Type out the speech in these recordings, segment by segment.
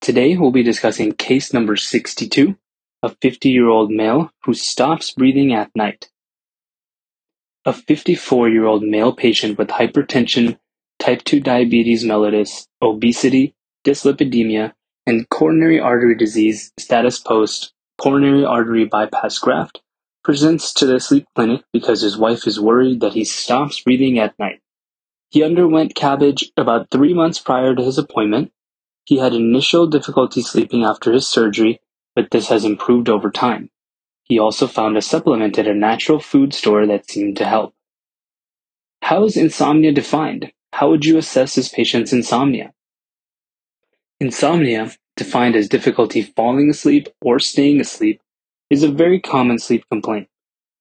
Today we'll be discussing case number 62, a 50-year-old male who stops breathing at night. A 54-year-old male patient with hypertension, type 2 diabetes mellitus, obesity, dyslipidemia, and coronary artery disease status post coronary artery bypass graft presents to the sleep clinic because his wife is worried that he stops breathing at night. He underwent CABG about three months prior to his appointment he had initial difficulty sleeping after his surgery, but this has improved over time. He also found a supplement at a natural food store that seemed to help. How is insomnia defined? How would you assess this patient's insomnia? Insomnia, defined as difficulty falling asleep or staying asleep, is a very common sleep complaint.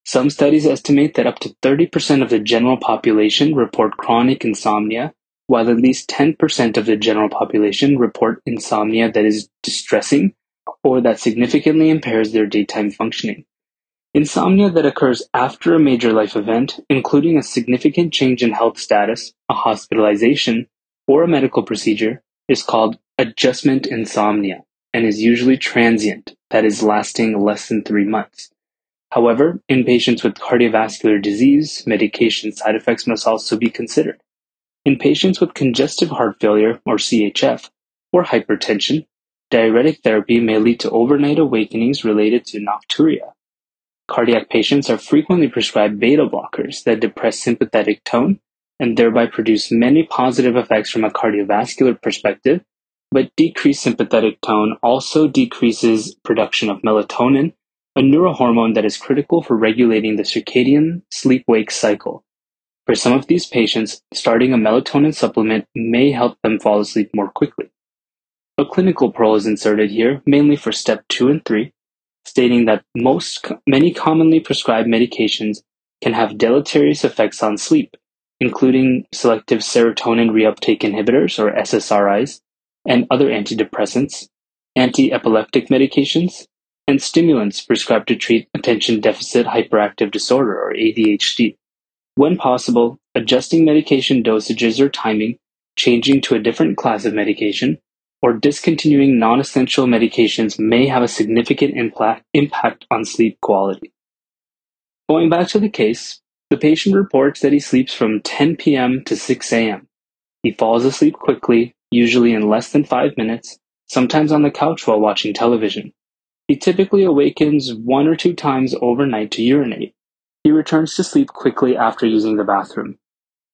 Some studies estimate that up to 30% of the general population report chronic insomnia, while at least ten percent of the general population report insomnia that is distressing or that significantly impairs their daytime functioning. Insomnia that occurs after a major life event, including a significant change in health status, a hospitalization, or a medical procedure, is called adjustment insomnia and is usually transient, that is, lasting less than three months. However, in patients with cardiovascular disease, medication side effects must also be considered. In patients with congestive heart failure or CHF or hypertension, diuretic therapy may lead to overnight awakenings related to nocturia. Cardiac patients are frequently prescribed beta blockers that depress sympathetic tone and thereby produce many positive effects from a cardiovascular perspective, but decreased sympathetic tone also decreases production of melatonin, a neurohormone that is critical for regulating the circadian sleep-wake cycle. For some of these patients, starting a melatonin supplement may help them fall asleep more quickly. A clinical pearl is inserted here, mainly for step 2 and 3, stating that most many commonly prescribed medications can have deleterious effects on sleep, including selective serotonin reuptake inhibitors or SSRIs and other antidepressants, anti-epileptic medications, and stimulants prescribed to treat attention deficit hyperactive disorder or ADHD. When possible, adjusting medication dosages or timing, changing to a different class of medication, or discontinuing non-essential medications may have a significant impact on sleep quality. Going back to the case, the patient reports that he sleeps from 10 p.m. to 6 a.m. He falls asleep quickly, usually in less than five minutes, sometimes on the couch while watching television. He typically awakens one or two times overnight to urinate. He returns to sleep quickly after using the bathroom.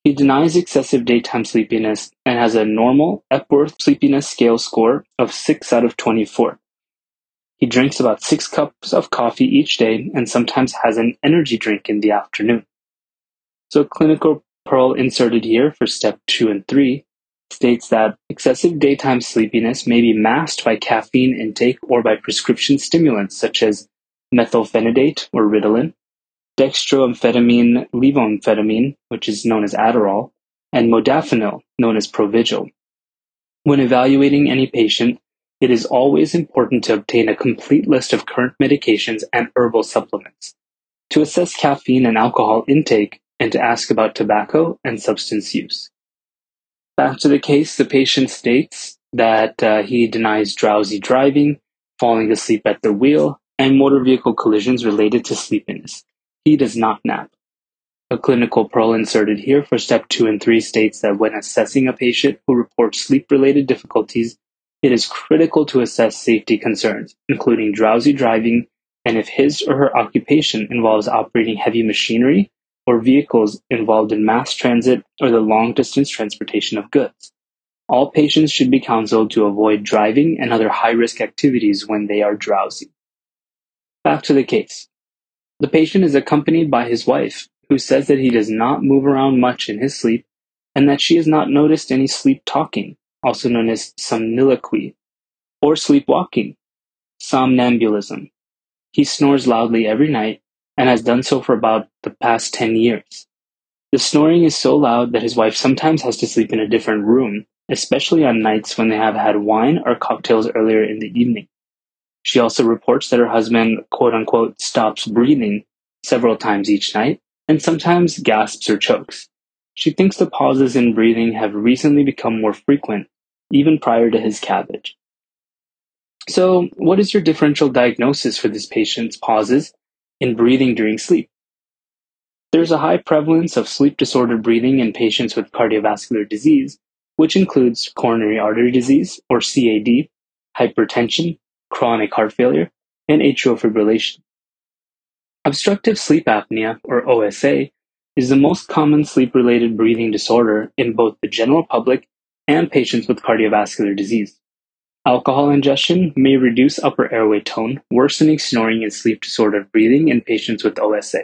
He denies excessive daytime sleepiness and has a normal Epworth Sleepiness Scale score of 6 out of 24. He drinks about 6 cups of coffee each day and sometimes has an energy drink in the afternoon. So clinical pearl inserted here for step 2 and 3 states that excessive daytime sleepiness may be masked by caffeine intake or by prescription stimulants such as methylphenidate or Ritalin, dextroamphetamine levoamphetamine, which is known as Adderall, and modafinil, known as Provigil. When evaluating any patient, it is always important to obtain a complete list of current medications and herbal supplements, to assess caffeine and alcohol intake, and to ask about tobacco and substance use. Back to the case, the patient states that uh, he denies drowsy driving, falling asleep at the wheel, and motor vehicle collisions related to sleepiness. He does not nap. A clinical pearl inserted here for step 2 and 3 states that when assessing a patient who reports sleep-related difficulties, it is critical to assess safety concerns, including drowsy driving and if his or her occupation involves operating heavy machinery or vehicles involved in mass transit or the long distance transportation of goods. All patients should be counseled to avoid driving and other high risk activities when they are drowsy. Back to the case. The patient is accompanied by his wife, who says that he does not move around much in his sleep and that she has not noticed any sleep talking, also known as somniloquy, or sleepwalking, somnambulism. He snores loudly every night and has done so for about the past 10 years. The snoring is so loud that his wife sometimes has to sleep in a different room, especially on nights when they have had wine or cocktails earlier in the evening. She also reports that her husband, quote unquote, stops breathing several times each night and sometimes gasps or chokes. She thinks the pauses in breathing have recently become more frequent, even prior to his CABG. So, what is your differential diagnosis for this patient's pauses in breathing during sleep? There's a high prevalence of sleep disordered breathing in patients with cardiovascular disease, which includes coronary artery disease, or CAD, hypertension, chronic heart failure, and atrial fibrillation. Obstructive sleep apnea, or OSA, is the most common sleep-related breathing disorder in both the general public and patients with cardiovascular disease. Alcohol ingestion may reduce upper airway tone, worsening snoring and sleep-disordered breathing in patients with OSA.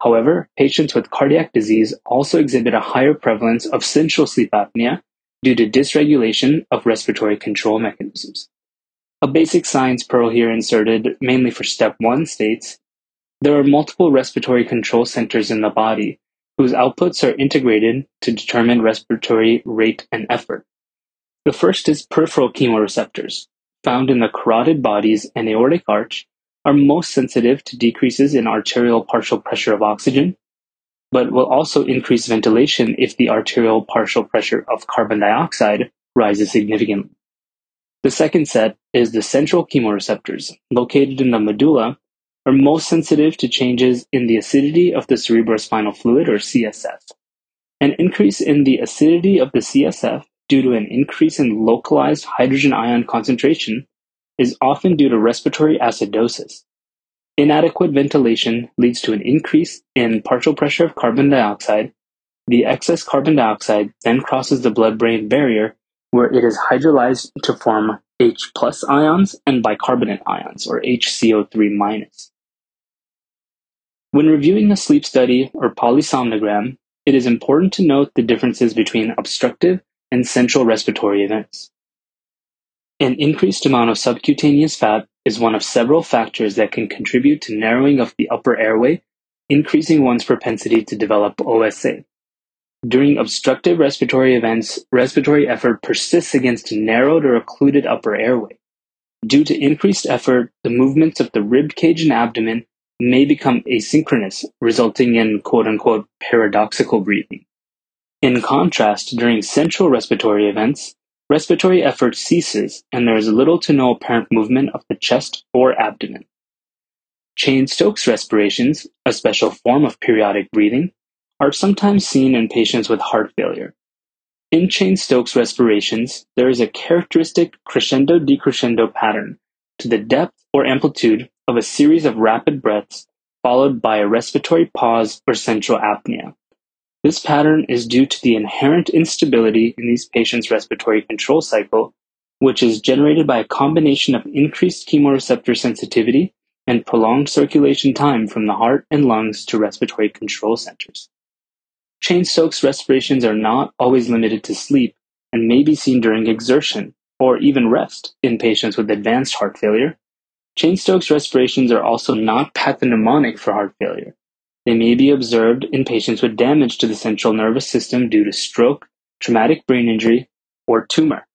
However, patients with cardiac disease also exhibit a higher prevalence of central sleep apnea due to dysregulation of respiratory control mechanisms. A basic science pearl here inserted mainly for step 1 states there are multiple respiratory control centers in the body whose outputs are integrated to determine respiratory rate and effort. The first is peripheral chemoreceptors, found in the carotid bodies and aortic arch, are most sensitive to decreases in arterial partial pressure of oxygen, but will also increase ventilation if the arterial partial pressure of carbon dioxide rises significantly. The second set is the central chemoreceptors, located in the medulla are most sensitive to changes in the acidity of the cerebrospinal fluid or CSF. An increase in the acidity of the CSF due to an increase in localized hydrogen ion concentration is often due to respiratory acidosis. Inadequate ventilation leads to an increase in partial pressure of carbon dioxide. The excess carbon dioxide then crosses the blood-brain barrier where it is hydrolyzed to form H plus ions and bicarbonate ions or HCO3 minus. When reviewing a sleep study or polysomnogram, it is important to note the differences between obstructive and central respiratory events. An increased amount of subcutaneous fat is one of several factors that can contribute to narrowing of the upper airway, increasing one's propensity to develop OSA. During obstructive respiratory events, respiratory effort persists against narrowed or occluded upper airway. Due to increased effort, the movements of the rib cage and abdomen may become asynchronous, resulting in quote-unquote paradoxical breathing. In contrast, during central respiratory events, respiratory effort ceases and there is little to no apparent movement of the chest or abdomen. Cheyne-Stokes respirations, a special form of periodic breathing, are sometimes seen in patients with heart failure. In Cheyne-Stokes respirations, there is a characteristic crescendo-decrescendo pattern to the depth or amplitude of a series of rapid breaths followed by a respiratory pause or central apnea. This pattern is due to the inherent instability in these patients' respiratory control cycle, which is generated by a combination of increased chemoreceptor sensitivity and prolonged circulation time from the heart and lungs to respiratory control centers. Cheyne-Stokes respirations are not always limited to sleep and may be seen during exertion or even rest in patients with advanced heart failure Cheyne-Stokes respirations are also not pathognomonic for heart failure. They may be observed in patients with damage to the central nervous system due to stroke, traumatic brain injury, or tumor.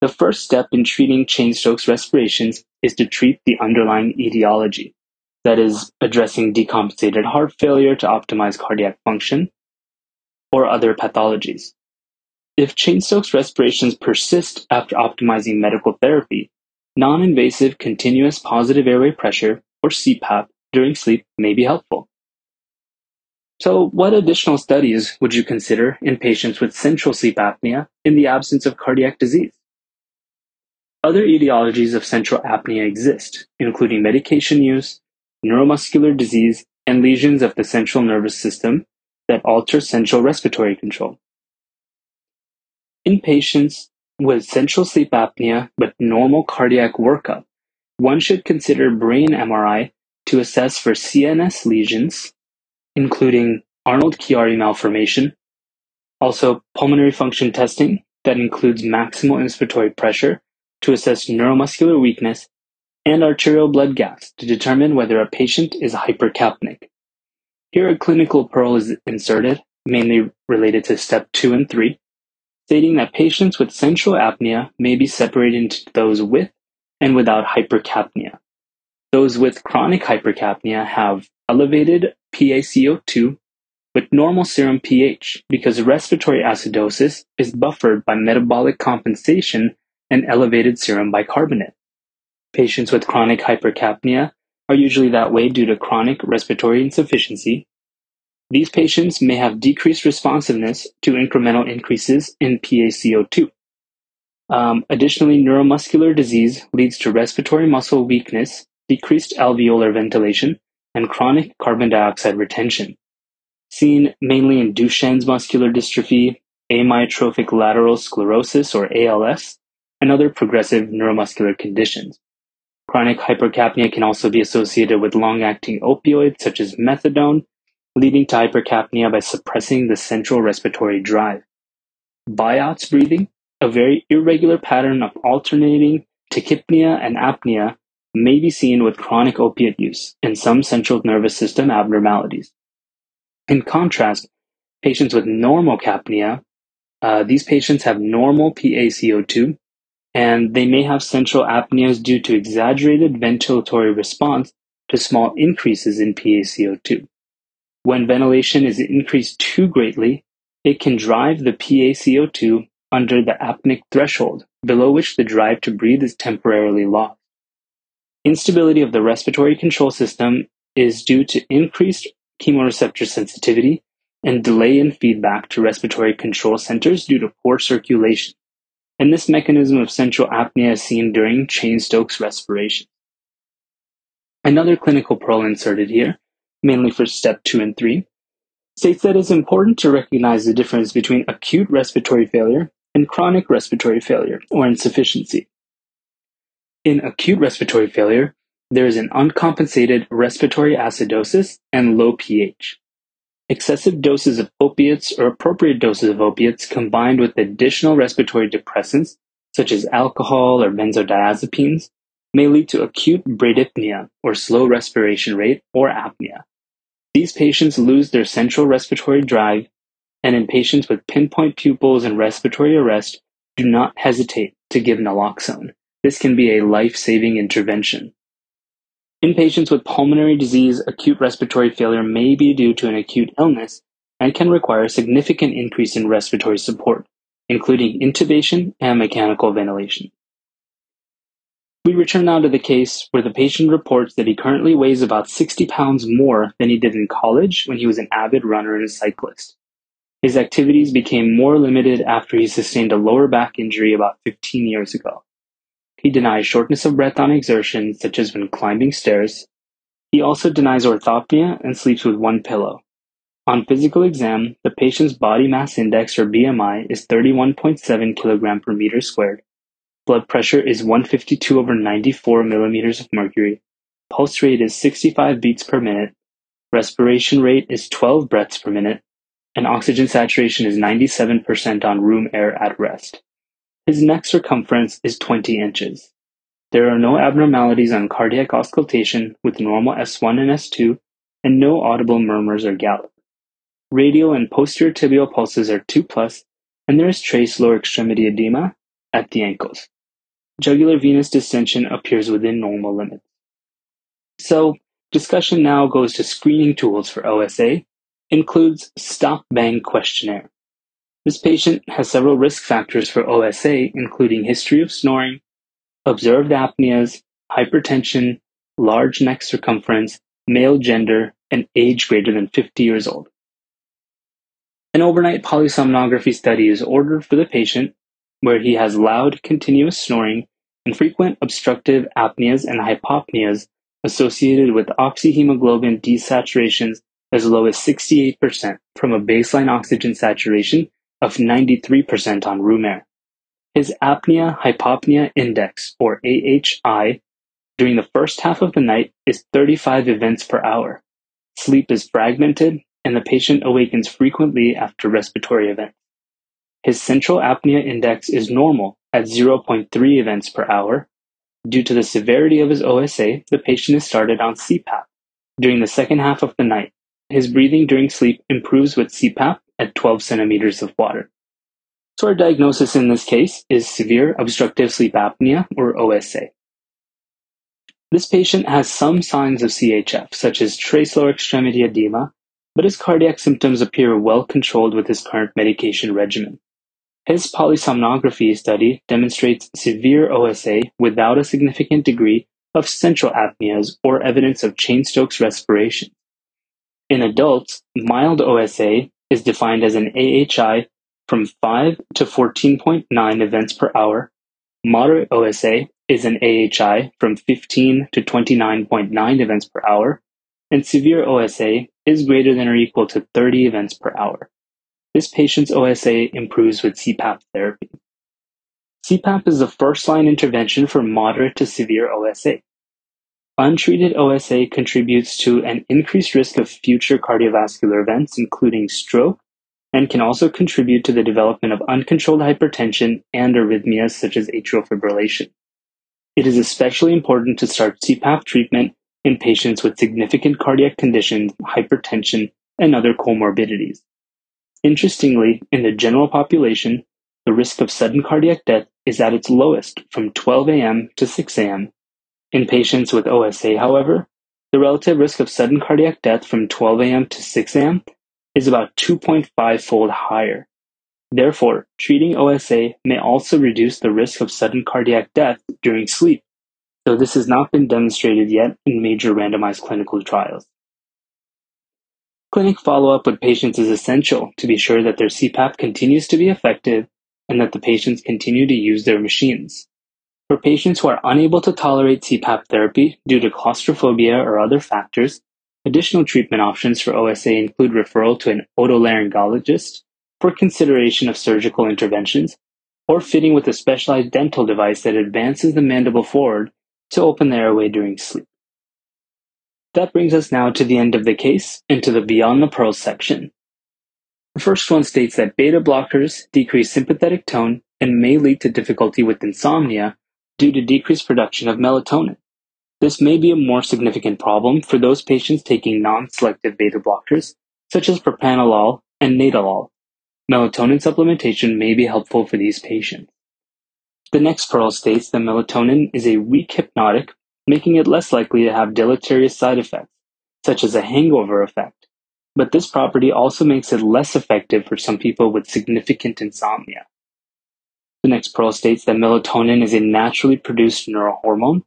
The first step in treating Cheyne-Stokes respirations is to treat the underlying etiology, that is, addressing decompensated heart failure to optimize cardiac function, or other pathologies. If Cheyne-Stokes respirations persist after optimizing medical therapy, Non-invasive continuous positive airway pressure, or CPAP, during sleep may be helpful. So, what additional studies would you consider in patients with central sleep apnea in the absence of cardiac disease? Other etiologies of central apnea exist, including medication use, neuromuscular disease, and lesions of the central nervous system that alter central respiratory control. In patients with central sleep apnea but normal cardiac workup, one should consider brain MRI to assess for CNS lesions, including Arnold-Chiari malformation, also pulmonary function testing that includes maximal inspiratory pressure to assess neuromuscular weakness, and arterial blood gas to determine whether a patient is hypercapnic. Here a clinical pearl is inserted, mainly related to step 2 and 3, stating that patients with central apnea may be separated into those with and without hypercapnia. Those with chronic hypercapnia have elevated PaCO2 with normal serum pH because respiratory acidosis is buffered by metabolic compensation and elevated serum bicarbonate. Patients with chronic hypercapnia are usually that way due to chronic respiratory insufficiency. These patients may have decreased responsiveness to incremental increases in PaCO2. Um, additionally, neuromuscular disease leads to respiratory muscle weakness, decreased alveolar ventilation, and chronic carbon dioxide retention. Seen mainly in Duchenne's muscular dystrophy, amyotrophic lateral sclerosis or ALS, and other progressive neuromuscular conditions. Chronic hypercapnia can also be associated with long-acting opioids such as methadone, leading to hypercapnia by suppressing the central respiratory drive. Biot's breathing, a very irregular pattern of alternating tachypnea and apnea, may be seen with chronic opiate use and some central nervous system abnormalities. In contrast, patients with normocapnia, uh, these patients have normal PaCO2 and they may have central apneas due to exaggerated ventilatory response to small increases in PaCO2. When ventilation is increased too greatly, it can drive the PaCO2 under the apneic threshold, below which the drive to breathe is temporarily lost. Instability of the respiratory control system is due to increased chemoreceptor sensitivity and delay in feedback to respiratory control centers due to poor circulation and this mechanism of central apnea is seen during Cheyne-Stokes respiration. Another clinical pearl inserted here, mainly for step 2 and 3, states that it's important to recognize the difference between acute respiratory failure and chronic respiratory failure or insufficiency. In acute respiratory failure, there is an uncompensated respiratory acidosis and low pH. Excessive doses of opiates or appropriate doses of opiates combined with additional respiratory depressants, such as alcohol or benzodiazepines, may lead to acute bradypnea or slow respiration rate or apnea. These patients lose their central respiratory drive, and in patients with pinpoint pupils and respiratory arrest, do not hesitate to give naloxone. This can be a life-saving intervention. In patients with pulmonary disease, acute respiratory failure may be due to an acute illness and can require a significant increase in respiratory support, including intubation and mechanical ventilation. We return now to the case where the patient reports that he currently weighs about 60 pounds more than he did in college when he was an avid runner and cyclist. His activities became more limited after he sustained a lower back injury about 15 years ago. He denies shortness of breath on exertion, such as when climbing stairs. He also denies orthopnea and sleeps with one pillow. On physical exam, the patient's body mass index or BMI is 31.7 kg per meter squared. Blood pressure is 152 over 94 millimeters of mercury. Pulse rate is 65 beats per minute. Respiration rate is 12 breaths per minute. And oxygen saturation is 97% on room air at rest. His neck circumference is twenty inches. There are no abnormalities on cardiac auscultation with normal S1 and S2 and no audible murmurs or gallop. Radial and posterior tibial pulses are 2 plus, and there is trace lower extremity edema at the ankles. Jugular venous distension appears within normal limits. So, discussion now goes to screening tools for OSA, includes stop bang questionnaire. This patient has several risk factors for OSA including history of snoring, observed apneas, hypertension, large neck circumference, male gender, and age greater than 50 years old. An overnight polysomnography study is ordered for the patient where he has loud continuous snoring and frequent obstructive apneas and hypopneas associated with oxyhemoglobin desaturations as low as 68% from a baseline oxygen saturation of 93% on air. His apnea-hypopnea index, or AHI, during the first half of the night is 35 events per hour. Sleep is fragmented, and the patient awakens frequently after respiratory events. His central apnea index is normal at 0.3 events per hour. Due to the severity of his OSA, the patient is started on CPAP during the second half of the night. His breathing during sleep improves with CPAP at 12 centimeters of water. So our diagnosis in this case is severe obstructive sleep apnea or OSA. This patient has some signs of CHF, such as trace lower extremity edema, but his cardiac symptoms appear well controlled with his current medication regimen. His polysomnography study demonstrates severe OSA without a significant degree of central apneas or evidence of Cheyne-Stokes respiration. In adults, mild OSA is defined as an AHI from 5 to 14.9 events per hour. Moderate OSA is an AHI from 15 to 29.9 events per hour, and severe OSA is greater than or equal to 30 events per hour. This patient's OSA improves with CPAP therapy. CPAP is the first-line intervention for moderate to severe OSA. Untreated OSA contributes to an increased risk of future cardiovascular events, including stroke, and can also contribute to the development of uncontrolled hypertension and arrhythmias such as atrial fibrillation. It is especially important to start CPAP treatment in patients with significant cardiac conditions, hypertension, and other comorbidities. Interestingly, in the general population, the risk of sudden cardiac death is at its lowest from 12 a.m. to 6 a.m. In patients with OSA, however, the relative risk of sudden cardiac death from 12 a.m. to 6 a.m. is about 2.5 fold higher. Therefore, treating OSA may also reduce the risk of sudden cardiac death during sleep, though this has not been demonstrated yet in major randomized clinical trials. Clinic follow-up with patients is essential to be sure that their CPAP continues to be effective and that the patients continue to use their machines. For patients who are unable to tolerate CPAP therapy due to claustrophobia or other factors, additional treatment options for OSA include referral to an otolaryngologist for consideration of surgical interventions, or fitting with a specialized dental device that advances the mandible forward to open the airway during sleep. That brings us now to the end of the case and to the Beyond the Pearls section. The first one states that beta blockers decrease sympathetic tone and may lead to difficulty with insomnia due to decreased production of melatonin. This may be a more significant problem for those patients taking non-selective beta blockers, such as propranolol and nadolol, Melatonin supplementation may be helpful for these patients. The next pearl states that melatonin is a weak hypnotic, making it less likely to have deleterious side effects, such as a hangover effect. But this property also makes it less effective for some people with significant insomnia. The next pearl states that melatonin is a naturally produced neurohormone.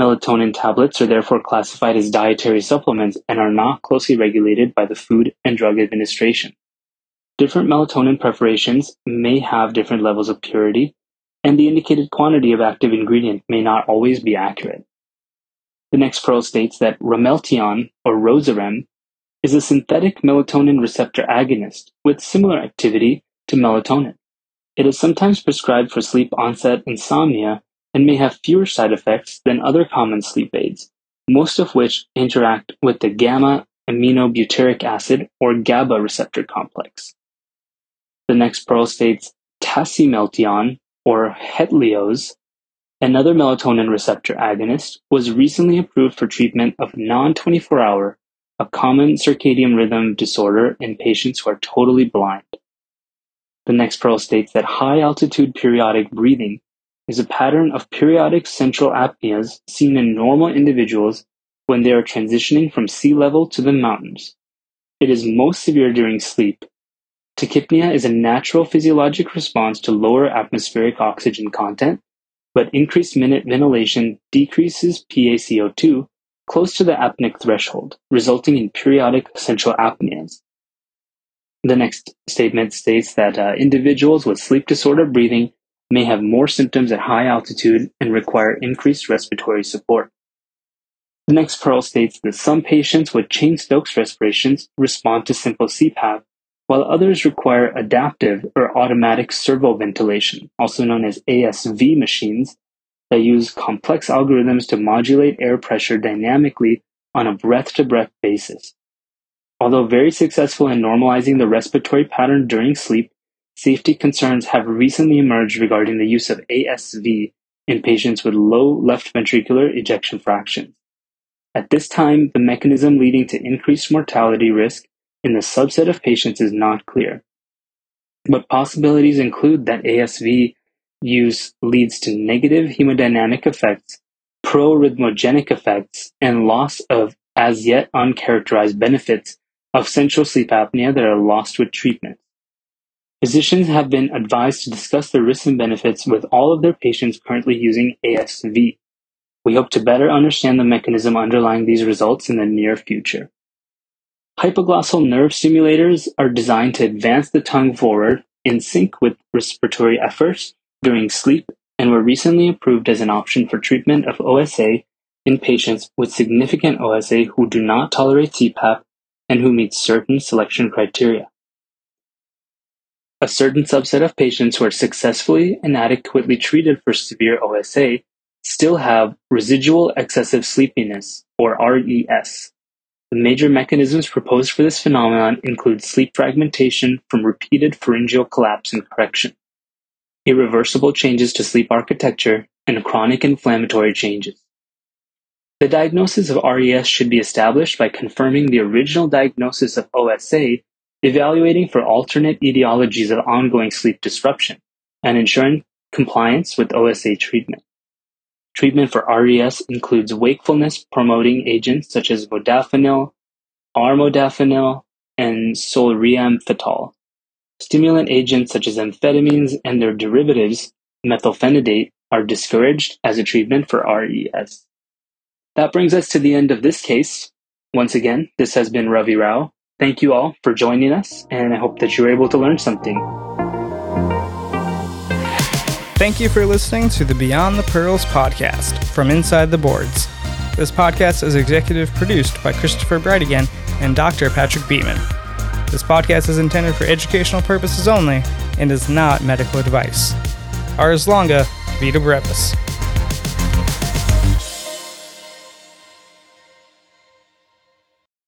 Melatonin tablets are therefore classified as dietary supplements and are not closely regulated by the Food and Drug Administration. Different melatonin preparations may have different levels of purity, and the indicated quantity of active ingredient may not always be accurate. The next pearl states that Ramelteon, or Rozerem, is a synthetic melatonin receptor agonist with similar activity to melatonin. It is sometimes prescribed for sleep onset insomnia and may have fewer side effects than other common sleep aids, most of which interact with the gamma aminobutyric acid or GABA receptor complex. The next pearl states tasimelteon, or Hetlioz, another melatonin receptor agonist, was recently approved for treatment of non-24 hour, a common circadian rhythm disorder in patients who are totally blind. The next pearl states that high altitude periodic breathing is a pattern of periodic central apneas seen in normal individuals when they are transitioning from sea level to the mountains. It is most severe during sleep Tachypnea is a natural physiologic response to lower atmospheric oxygen content, but increased minute ventilation decreases PaCO2 close to the apneic threshold, resulting in periodic central apneas. The next statement states that uh, individuals with sleep disorder breathing may have more symptoms at high altitude and require increased respiratory support. The next pearl states that some patients with Cheyne-Stokes respirations respond to simple CPAP, while others require adaptive or automatic servoventilation, also known as ASV machines, that use complex algorithms to modulate air pressure dynamically on a breath-to-breath basis. Although very successful in normalizing the respiratory pattern during sleep, safety concerns have recently emerged regarding the use of ASV in patients with low left ventricular ejection fraction. At this time, the mechanism leading to increased mortality risk in the subset of patients is not clear. But possibilities include that ASV use leads to negative hemodynamic effects, pro-rhythmogenic effects, and loss of as yet uncharacterized benefits of central sleep apnea that are lost with treatment. Physicians have been advised to discuss the risks and benefits with all of their patients currently using ASV. We hope to better understand the mechanism underlying these results in the near future. Hypoglossal nerve stimulators are designed to advance the tongue forward in sync with respiratory efforts during sleep and were recently approved as an option for treatment of OSA in patients with significant OSA who do not tolerate CPAP and who meet certain selection criteria. A certain subset of patients who are successfully and adequately treated for severe OSA still have residual excessive sleepiness, or RES. The major mechanisms proposed for this phenomenon include sleep fragmentation from repeated pharyngeal collapse and correction, irreversible changes to sleep architecture, and chronic inflammatory changes. The diagnosis of RES should be established by confirming the original diagnosis of OSA, evaluating for alternate etiologies of ongoing sleep disruption, and ensuring compliance with OSA treatment. Treatment for RES includes wakefulness-promoting agents such as modafinil, armodafinil, and solriamfetol. Stimulant agents such as amphetamines and their derivatives, methylphenidate, are discouraged as a treatment for RES. That brings us to the end of this case. Once again, this has been Ravi Rao. Thank you all for joining us, and I hope that you were able to learn something. Thank you for listening to the Beyond the Pearls podcast from Inside the Boards. This podcast is executive produced by Christopher Breitigan and Dr. Patrick Beeman. This podcast is intended for educational purposes only and is not medical advice. Ars longa, vita brevis.